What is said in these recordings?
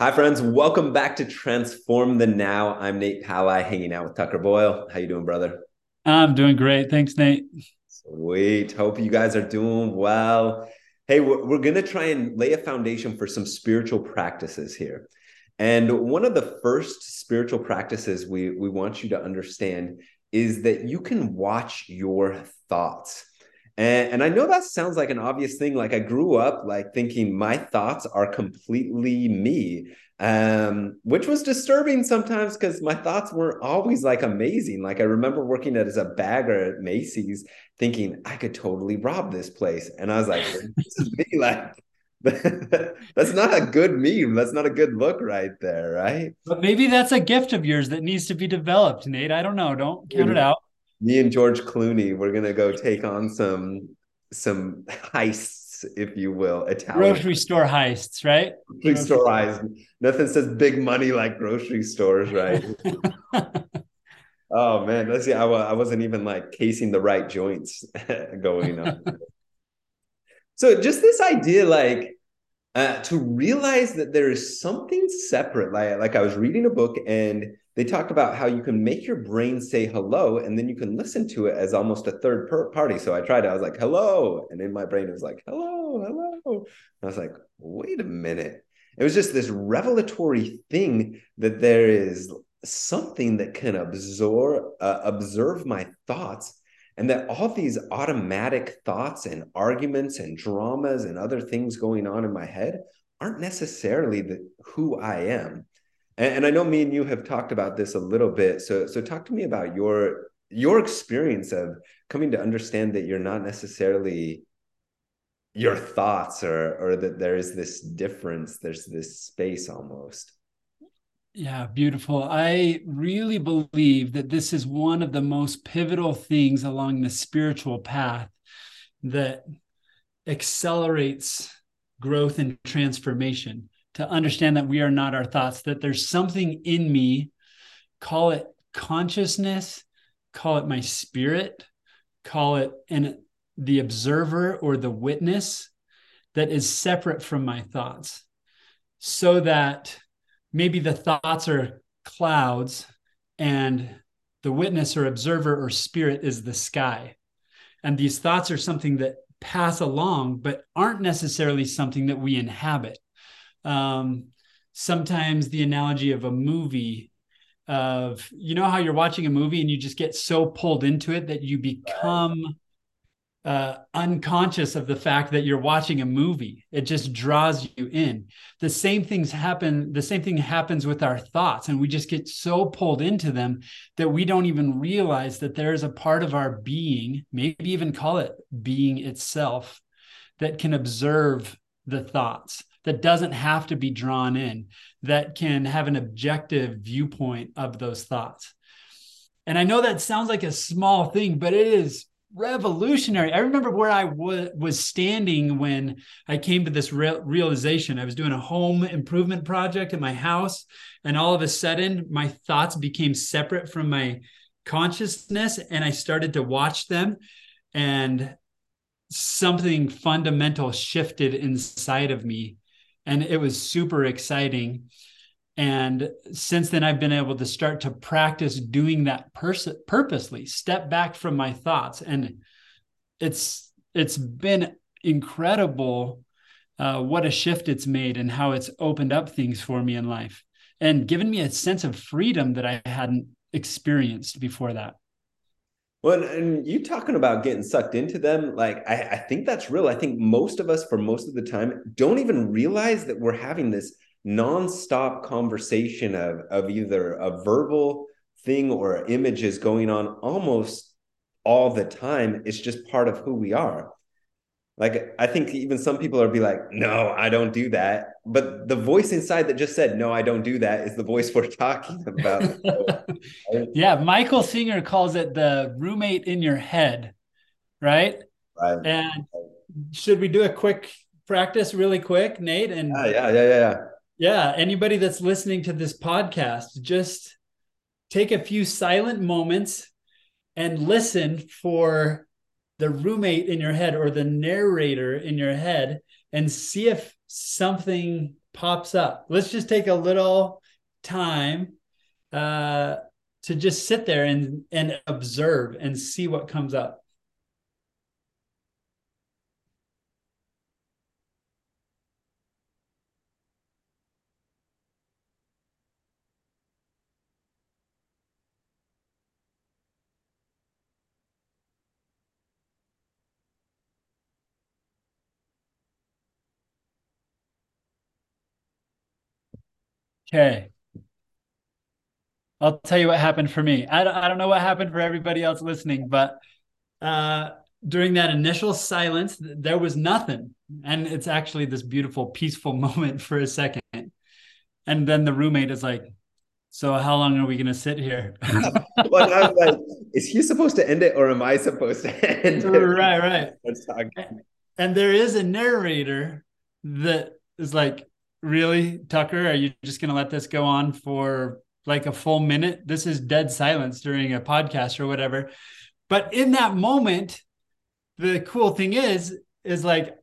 Hi, friends. Welcome back to Transform the Now. I'm Nate Pali, hanging out with Tucker Boyle. How you doing, brother? I'm doing great. Thanks, Nate. Sweet. Hope you guys are doing well. Hey, we're, we're going to try and lay a foundation for some spiritual practices here. And one of the first spiritual practices we, we want you to understand is that you can watch your thoughts. And, and I know that sounds like an obvious thing. Like I grew up like thinking my thoughts are completely me, um, which was disturbing sometimes because my thoughts weren't always like amazing. Like I remember working at, as a bagger at Macy's, thinking I could totally rob this place, and I was like, "This is me." Like that's not a good meme. That's not a good look right there, right? But maybe that's a gift of yours that needs to be developed, Nate. I don't know. Don't count it out me and George Clooney, we're gonna go take on some some heists, if you will, Italian grocery store heists, right? Grocery, store heists. Nothing says big money like grocery stores, right? oh man, let's see. I, I wasn't even like casing the right joints going on. so just this idea, like uh, to realize that there is something separate. Like like I was reading a book and they talked about how you can make your brain say hello and then you can listen to it as almost a third party. So I tried it. I was like, hello. And in my brain, it was like, hello, hello. I was like, wait a minute. It was just this revelatory thing that there is something that can absorb, uh, observe my thoughts and that all these automatic thoughts and arguments and dramas and other things going on in my head aren't necessarily the, who I am and, and I know me and you have talked about this a little bit. So so talk to me about your your experience of coming to understand that you're not necessarily your thoughts or or that there is this difference there's this space almost. Yeah beautiful. I really believe that this is one of the most pivotal things along the spiritual path that accelerates growth and transformation to understand that we are not our thoughts, that there's something in me, call it consciousness, call it my spirit, call it an, the observer or the witness that is separate from my thoughts. So that maybe the thoughts are clouds and the witness or observer or spirit is the sky. And these thoughts are something that pass along, but aren't necessarily something that we inhabit um, sometimes the analogy of a movie of you know how you're watching a movie and you just get so pulled into it that you become uh, unconscious of the fact that you're watching a movie. It just draws you in. The same things happen the same thing happens with our thoughts and we just get so pulled into them that we don't even realize that there is a part of our being maybe even call it being itself that can observe the thoughts that doesn't have to be drawn in, that can have an objective viewpoint of those thoughts. And I know that sounds like a small thing, but it is revolutionary. I remember where I w- was standing when I came to this re- realization. I was doing a home improvement project at my house, and all of a sudden, my thoughts became separate from my consciousness, and I started to watch them. And something fundamental shifted inside of me and it was super exciting. And since then i've been able to start to practice doing that pers- purposely step back from my thoughts. And it's it's been incredible uh, what a shift it's made and how it's opened up things for me in life and given me a sense of freedom that i hadn't experienced before that well, and you talking about getting sucked into them, like I, I think that's real. I think most of us, for most of the time, don't even realize that we're having this nonstop conversation of of either a verbal thing or images going on almost all the time. It's just part of who we are. Like I think even some people are be like, no, I don't do that. But the voice inside that just said, no, I don't do that is the voice we're talking about. yeah, Michael Singer calls it the roommate in your head, right? Right. And should we do a quick practice really quick, Nate? And yeah, yeah, yeah, yeah. Yeah, anybody that's listening to this podcast, just take a few silent moments and listen for the roommate in your head or the narrator in your head and see if something pops up. Let's just take a little time uh, to just sit there and and observe and see what comes up. Okay. I'll tell you what happened for me. I don't, I don't know what happened for everybody else listening, but uh, during that initial silence, there was nothing. And it's actually this beautiful, peaceful moment for a second. And then the roommate is like, So, how long are we going to sit here? well, I was like, Is he supposed to end it or am I supposed to end it? Right, right. And there is a narrator that is like, Really, Tucker? Are you just going to let this go on for like a full minute. This is dead silence during a podcast or whatever. But in that moment, the cool thing is, is like,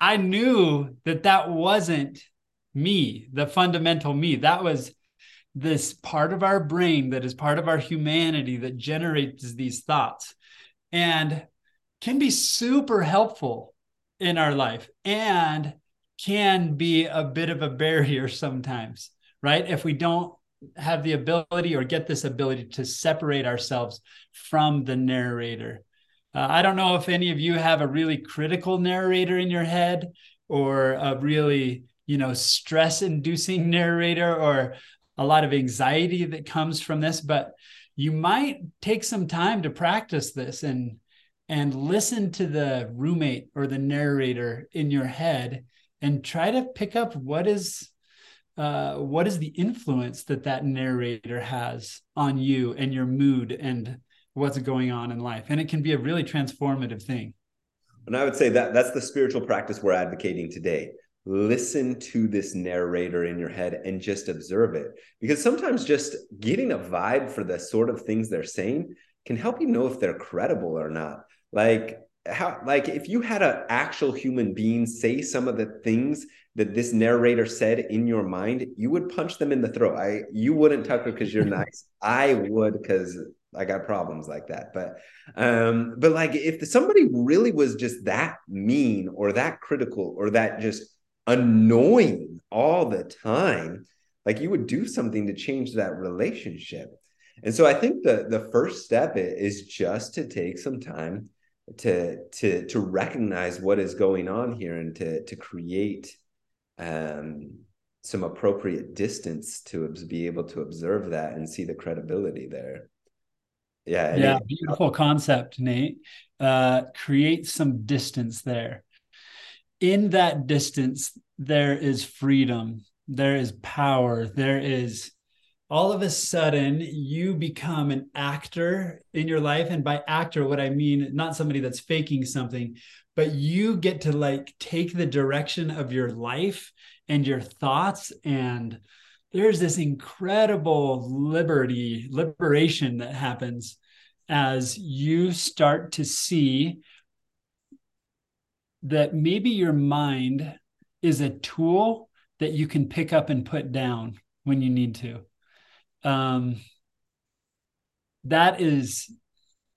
I knew that that wasn't me, the fundamental me. That was this part of our brain that is part of our humanity that generates these thoughts and can be super helpful in our life and can be a bit of a barrier sometimes, right? If we don't have the ability or get this ability to separate ourselves from the narrator. Uh, I don't know if any of you have a really critical narrator in your head or a really, you know, stress inducing narrator or a lot of anxiety that comes from this, but you might take some time to practice this and and listen to the roommate or the narrator in your head and try to pick up what is uh, what is the influence that that narrator has on you and your mood and what's going on in life. And it can be a really transformative thing. And i would say that that's the spiritual practice we're advocating today. Listen to this narrator in your head and just observe it. Because sometimes just getting a vibe for the sort of things they're saying can help you know if they're credible or not. Like how like if you had an actual human being say some of the things that this narrator said in your mind you would punch them in the throat. I you wouldn't tucker because you're nice. I would because i got problems like that. But um but like if somebody really was just that mean or that critical or that just annoying all the time like you would do something to change that relationship. And so i think the the first step is just to take some time to to to recognize what is going on here and to to create um, some appropriate distance to be able to observe that and see the credibility there. Yeah, yeah, beautiful concept, Nate. Uh, create some distance there. In that distance, there is freedom, there is power, there is all of a sudden you become an actor in your life. And by actor what i mean not somebody that's faking something but you get to like take the direction of your life and your thoughts. And there's this incredible liberty liberation that happens as you start to see that maybe your mind is a tool that you can pick up and put down when you need to um, that is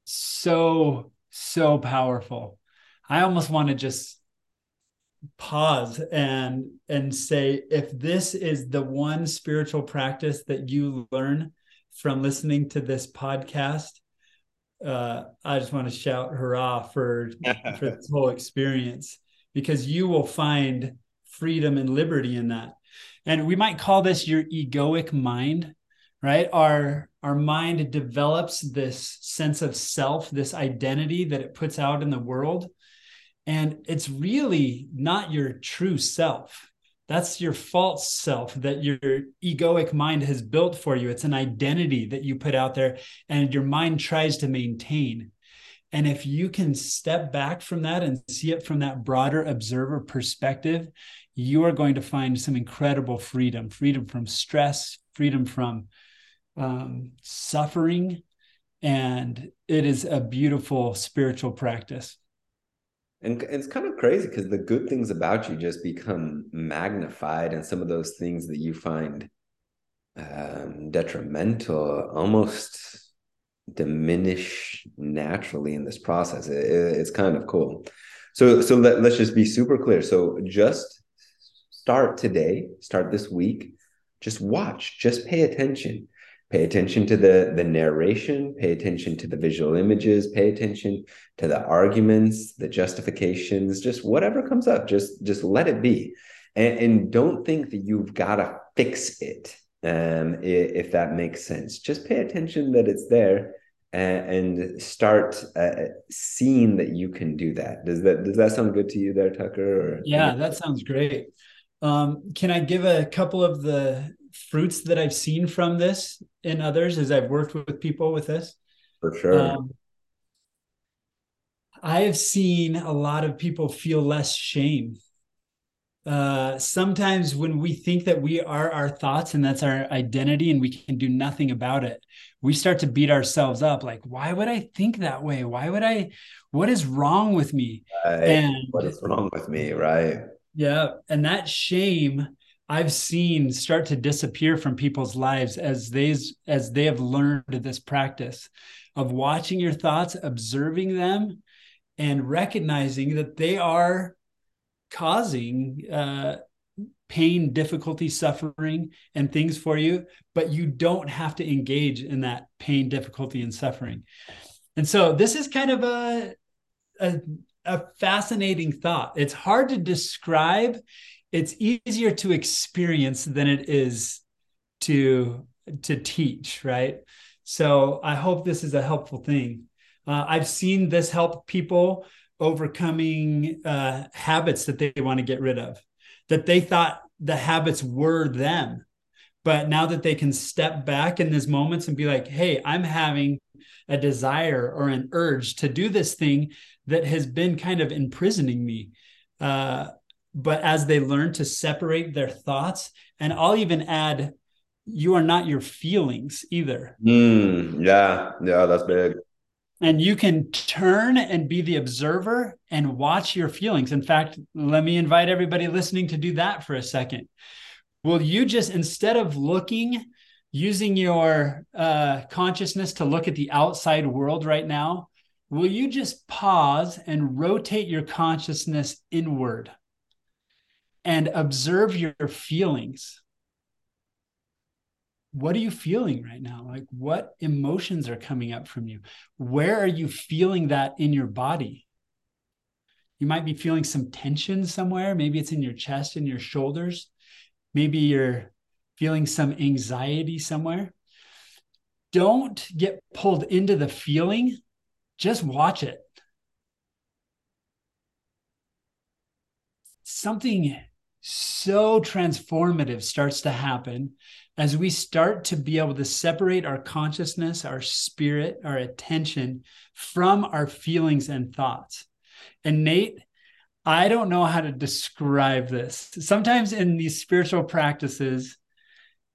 so so powerful. I almost want to just pause and and say if this is the one spiritual practice that you learn from listening to this podcast uh, i just want to shout hurrah for for this whole experience because you will find freedom and liberty in that. And we might call this your egoic mind right? Our our mind develops this sense of self this identity that it puts out in the world. And it's really not your true self. That's your false self that your egoic mind has built for you. It's an identity that you put out there and your mind tries to maintain. And if you can step back from that and see it from that broader observer perspective you are going to find some incredible freedom freedom from stress freedom from um, suffering, and it is a beautiful spiritual practice. And it's kind of crazy because the good things about you just become magnified, and some of those things that you find um, detrimental almost diminish naturally in this process. It, it's kind of cool. So, so let, let's just be super clear. So, just start today, start this week. Just watch, just pay attention pay attention to the the narration pay attention to the visual images pay attention to the arguments the justifications just whatever comes up just just let it be. And, and don't think that you've got to fix it um, if that makes sense. Just pay attention that it's there and, start uh, seeing that you can do that. Does that does that sound good to you there tucker or, yeah that sounds great. Um, can i give a couple of the fruits that I've seen from this in others as I've worked with people with this. For sure. Um, I have seen a lot of people feel less shame. Uh, sometimes when we think that we are our thoughts and that's our identity and we can do nothing about it, we start to beat ourselves up. Like, why would I think that way? Why would I? What is wrong with me? Right. And what is wrong with me? Right. Yeah. And that shame I've seen start to disappear from people's lives as they as they have learned this practice of watching your thoughts, observing them, and recognizing that they are causing uh, pain, difficulty, suffering, and things for you, but you don't have to engage in that pain, difficulty, and suffering. And so this is kind of a, a, a fascinating thought. It's hard to describe it's easier to experience than it is to to teach right? So i hope this is a helpful thing. Uh, i've seen this help people overcoming uh, habits that they want to get rid of that they thought the habits were them. But now that they can step back in these moments and be like hey i'm having a desire or an urge to do this thing that has been kind of imprisoning me uh, but as they learn to separate their thoughts, and I'll even add, you are not your feelings either. Mm, yeah, yeah, that's big. And you can turn and be the observer and watch your feelings. In fact, let me invite everybody listening to do that for a second. Will you just, instead of looking, using your uh, consciousness to look at the outside world right now, will you just pause and rotate your consciousness inward? And observe your feelings. What are you feeling right now? Like, what emotions are coming up from you? Where are you feeling that in your body? You might be feeling some tension somewhere. Maybe it's in your chest and your shoulders. Maybe you're feeling some anxiety somewhere. Don't get pulled into the feeling, just watch it. Something so transformative starts to happen as we start to be able to separate our consciousness, our spirit, our attention from our feelings and thoughts. And Nate, I don't know how to describe this. Sometimes in these spiritual practices,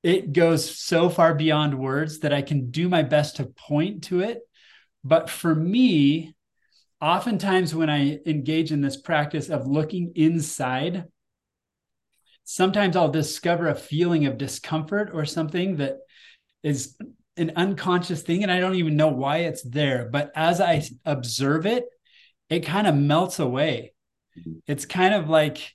it goes so far beyond words that I can do my best to point to it. But for me, oftentimes when I engage in this practice of looking inside, sometimes I'll discover a feeling of discomfort or something that is an unconscious thing and I don't even know why it's there. But as I observe it, it kind of melts away. Mm-hmm. It's kind of like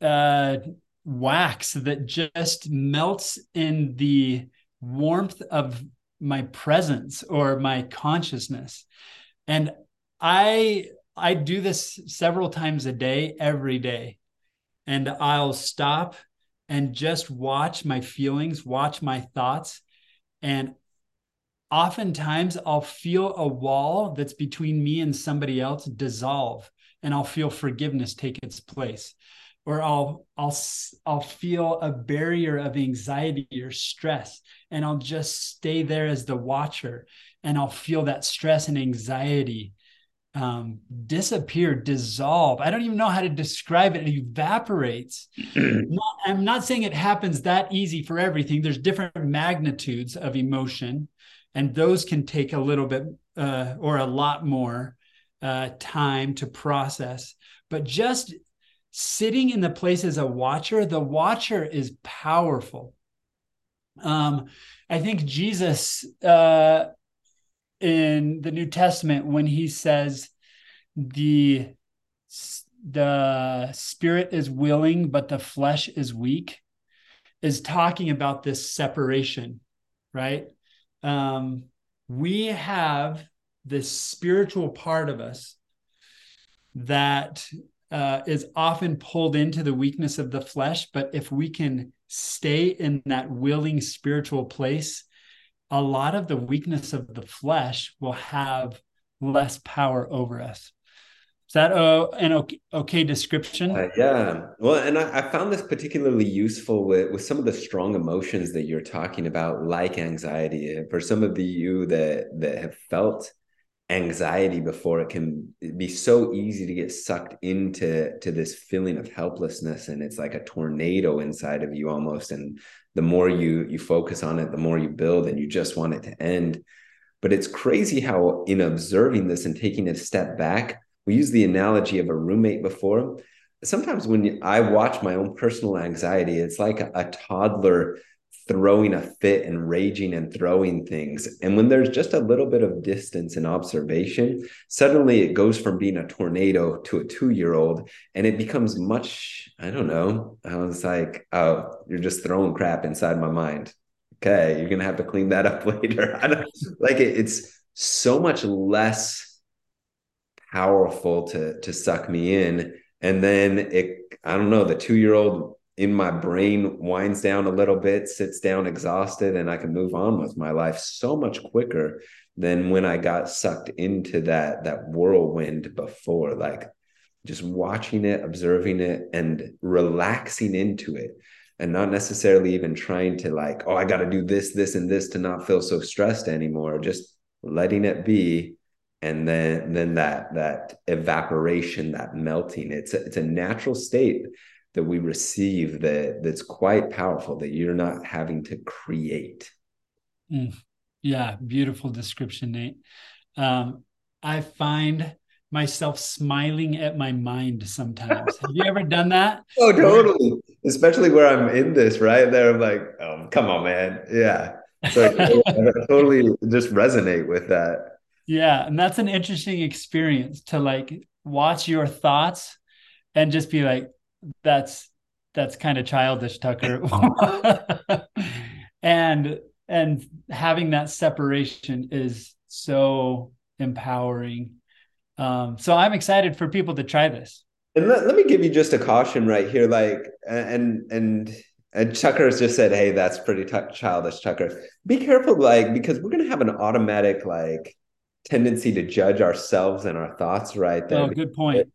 uh, wax that just melts in the warmth of my presence or my consciousness. And I I do this several times a day, every day and I'll stop and just watch my feelings, watch my thoughts. And oftentimes I'll feel a wall that's between me and somebody else dissolve and I'll feel forgiveness take its place. Or I'll I'll I'll feel a barrier of anxiety or stress, and I'll just stay there as the watcher, and I'll feel that stress and anxiety um, disappear, dissolve. I don't even know how to describe it. It evaporates. not, I'm not saying it happens that easy for everything. There's different magnitudes of emotion, and those can take a little bit uh, or a lot more uh, time to process. But just sitting in the place as a watcher, the watcher is powerful. Um, I think Jesus uh, in the New Testament, when he says the the spirit is willing, but the flesh is weak, is talking about this separation, right? Um, we have this spiritual part of us that uh, is often pulled into the weakness of the flesh. But if we can stay in that willing spiritual place, a lot of the weakness of the flesh will have less power over us. Is that uh, an okay, okay description? Uh, yeah. Well, and I, I, found this particularly useful with, with some of the strong emotions that you're talking about, like anxiety. For some of the you that that have felt anxiety before, it can be so easy to get sucked into to this feeling of helplessness, and it's like a tornado inside of you almost. And the more you you focus on it, the more you build, and you just want it to end. But it's crazy how, in observing this and taking a step back we used the analogy of a roommate before. Sometimes when I watch my own personal anxiety, it's like a toddler throwing a fit and raging and throwing things. And when there's just a little bit of distance and observation, suddenly it goes from being a tornado to a two year old and it becomes much, I don't know. I was like, oh, you're just throwing crap inside my mind. Okay, you're going to have to clean that up later. I don't like it. It's so much less powerful to to suck me in and then it i don't know the 2 year old in my brain winds down a little bit sits down exhausted and i can move on with my life so much quicker than when i got sucked into that that whirlwind before. Like just watching it observing it and relaxing into it and not necessarily even trying to like oh i got to do this this and this to not feel so stressed anymore. Just letting it be and then then that that evaporation that melting. It's a, it's a natural state that we receive that that's quite powerful that you're not having to create. Mm. yeah beautiful description nate. Um, i find myself smiling at my mind sometimes. Have you ever done that? Oh totally. Especially where i'm in this right? There i'm like oh come on man. Yeah. So I totally just resonate with that. Yeah, and that's an interesting experience to like watch your thoughts and just be like, that's that's kind of childish, Tucker. and and having that separation is so empowering. Um, so I'm excited for people to try this. And let, let me give you just a caution right here, like and and and Tucker has just said, "Hey, that's pretty t- childish, Tucker. Be careful, like because we're gonna have an automatic like tendency to judge ourselves and our thoughts right there. Oh, good point.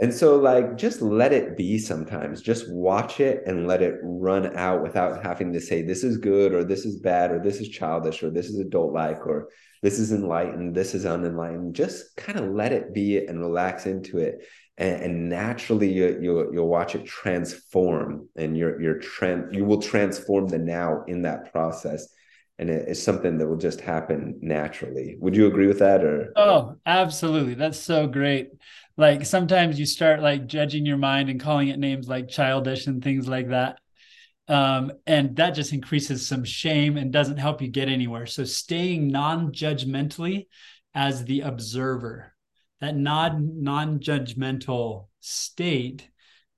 And so, like, just let it be sometimes. Just watch it and let it run out without having to say, this is good or this is bad or this is childish or this is adult like or this is enlightened, this is unenlightened. Just kind of let it be and relax into it. And, and naturally, you, you'll, you'll watch it transform and you're, you're trans, you will transform the now in that process and it's something that will just happen naturally. Would you agree with that or Oh, absolutely. That's so great. Like sometimes you start like judging your mind and calling it names like childish and things like that. Um, and that just increases some shame and doesn't help you get anywhere. So staying non-judgmentally as the observer, that non non-judgmental state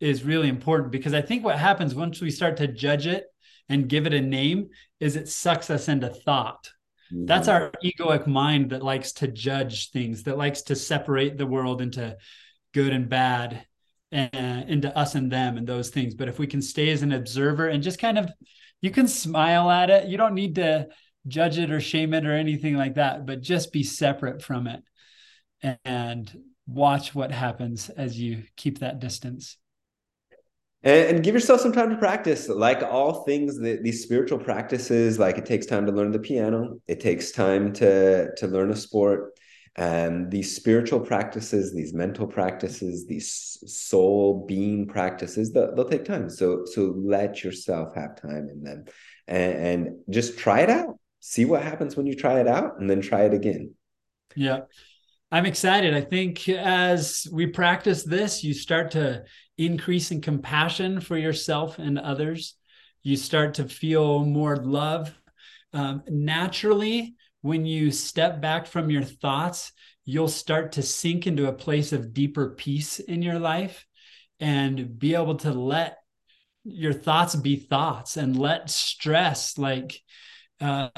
is really important because I think what happens once we start to judge it and give it a name is it sucks us into thought. Mm-hmm. That's our egoic mind that likes to judge things, that likes to separate the world into good and bad, and into us and them and those things. But if we can stay as an observer and just kind of, you can smile at it. You don't need to judge it or shame it or anything like that, but just be separate from it and watch what happens as you keep that distance and, give yourself some time to practice. Like all things these spiritual practices like it takes time to learn the piano. It takes time to to learn a sport. And these spiritual practices these mental practices these soul being practices they'll, they'll take time. So so let yourself have time in them. And, and just try it out. See what happens when you try it out and then try it again. Yeah I'm excited. I think as we practice this, you start to increase in compassion for yourself and others. You start to feel more love. Um, naturally, when you step back from your thoughts, you'll start to sink into a place of deeper peace in your life and be able to let your thoughts be thoughts and let stress like uh,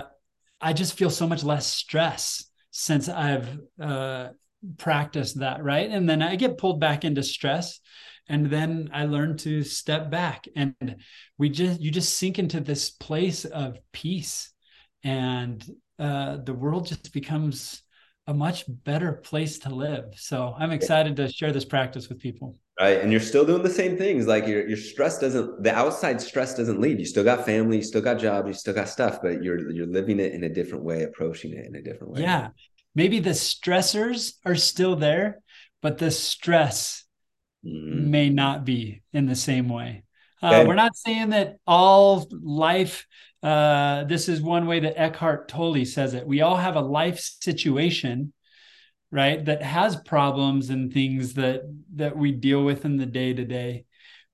i just feel so much less stress since I've uh, practiced that, right? And then I get pulled back into stress, and then I learn to step back, and we just you just sink into this place of peace, and uh, the world just becomes a much better place to live. So I'm excited to share this practice with people right? And you're still doing the same things. Like your your stress doesn't the outside stress doesn't leave. You still got family you still got job you still got stuff but you're you're living it in a different way approaching it in a different way. Yeah. Maybe the stressors are still there but the stress mm-hmm. may not be in the same way. Uh, we're not saying that all life uh, this is one way that eckhart tolle says it. We all have a life situation right that has problems and things that that we deal with in the day to day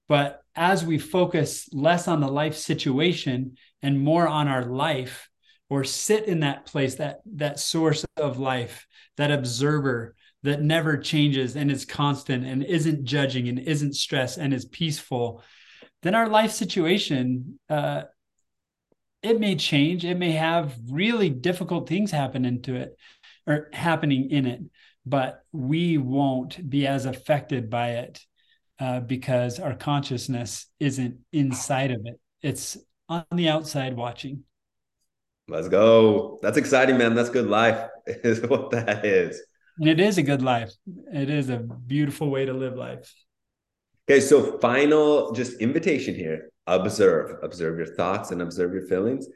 but as we focus less on the life situation and more on our life or sit in that place that that source of life that observer that never changes and is constant and isn't judging and isn't stressed and is peaceful then our life situation uh, it may change. It may have really difficult things happen into it or happening in it, but we won't be as affected by it uh, because our consciousness isn't inside of it. It's on the outside watching. Let's go. That's exciting, man. That's good life, is what that is. And it is a good life. It is a beautiful way to live life. Okay, so final just invitation here. Observe, observe your thoughts and observe your feelings.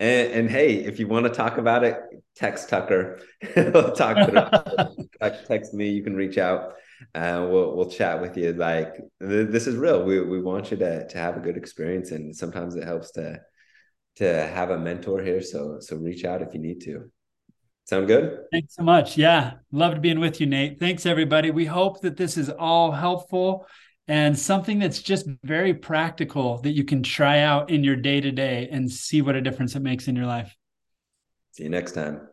And, and hey, if you want to talk about it, text Tucker. talk about it. text me. You can reach out. and uh, we'll we'll chat with you. Like this is real. We we want you to to have a good experience, and sometimes it helps to to have a mentor here. So so reach out if you need to. Sound good? Thanks so much. Yeah, loved being with you, Nate. Thanks everybody. We hope that this is all helpful and something that's just very practical that you can try out in your day to day and see what a difference it makes in your life. See you next time.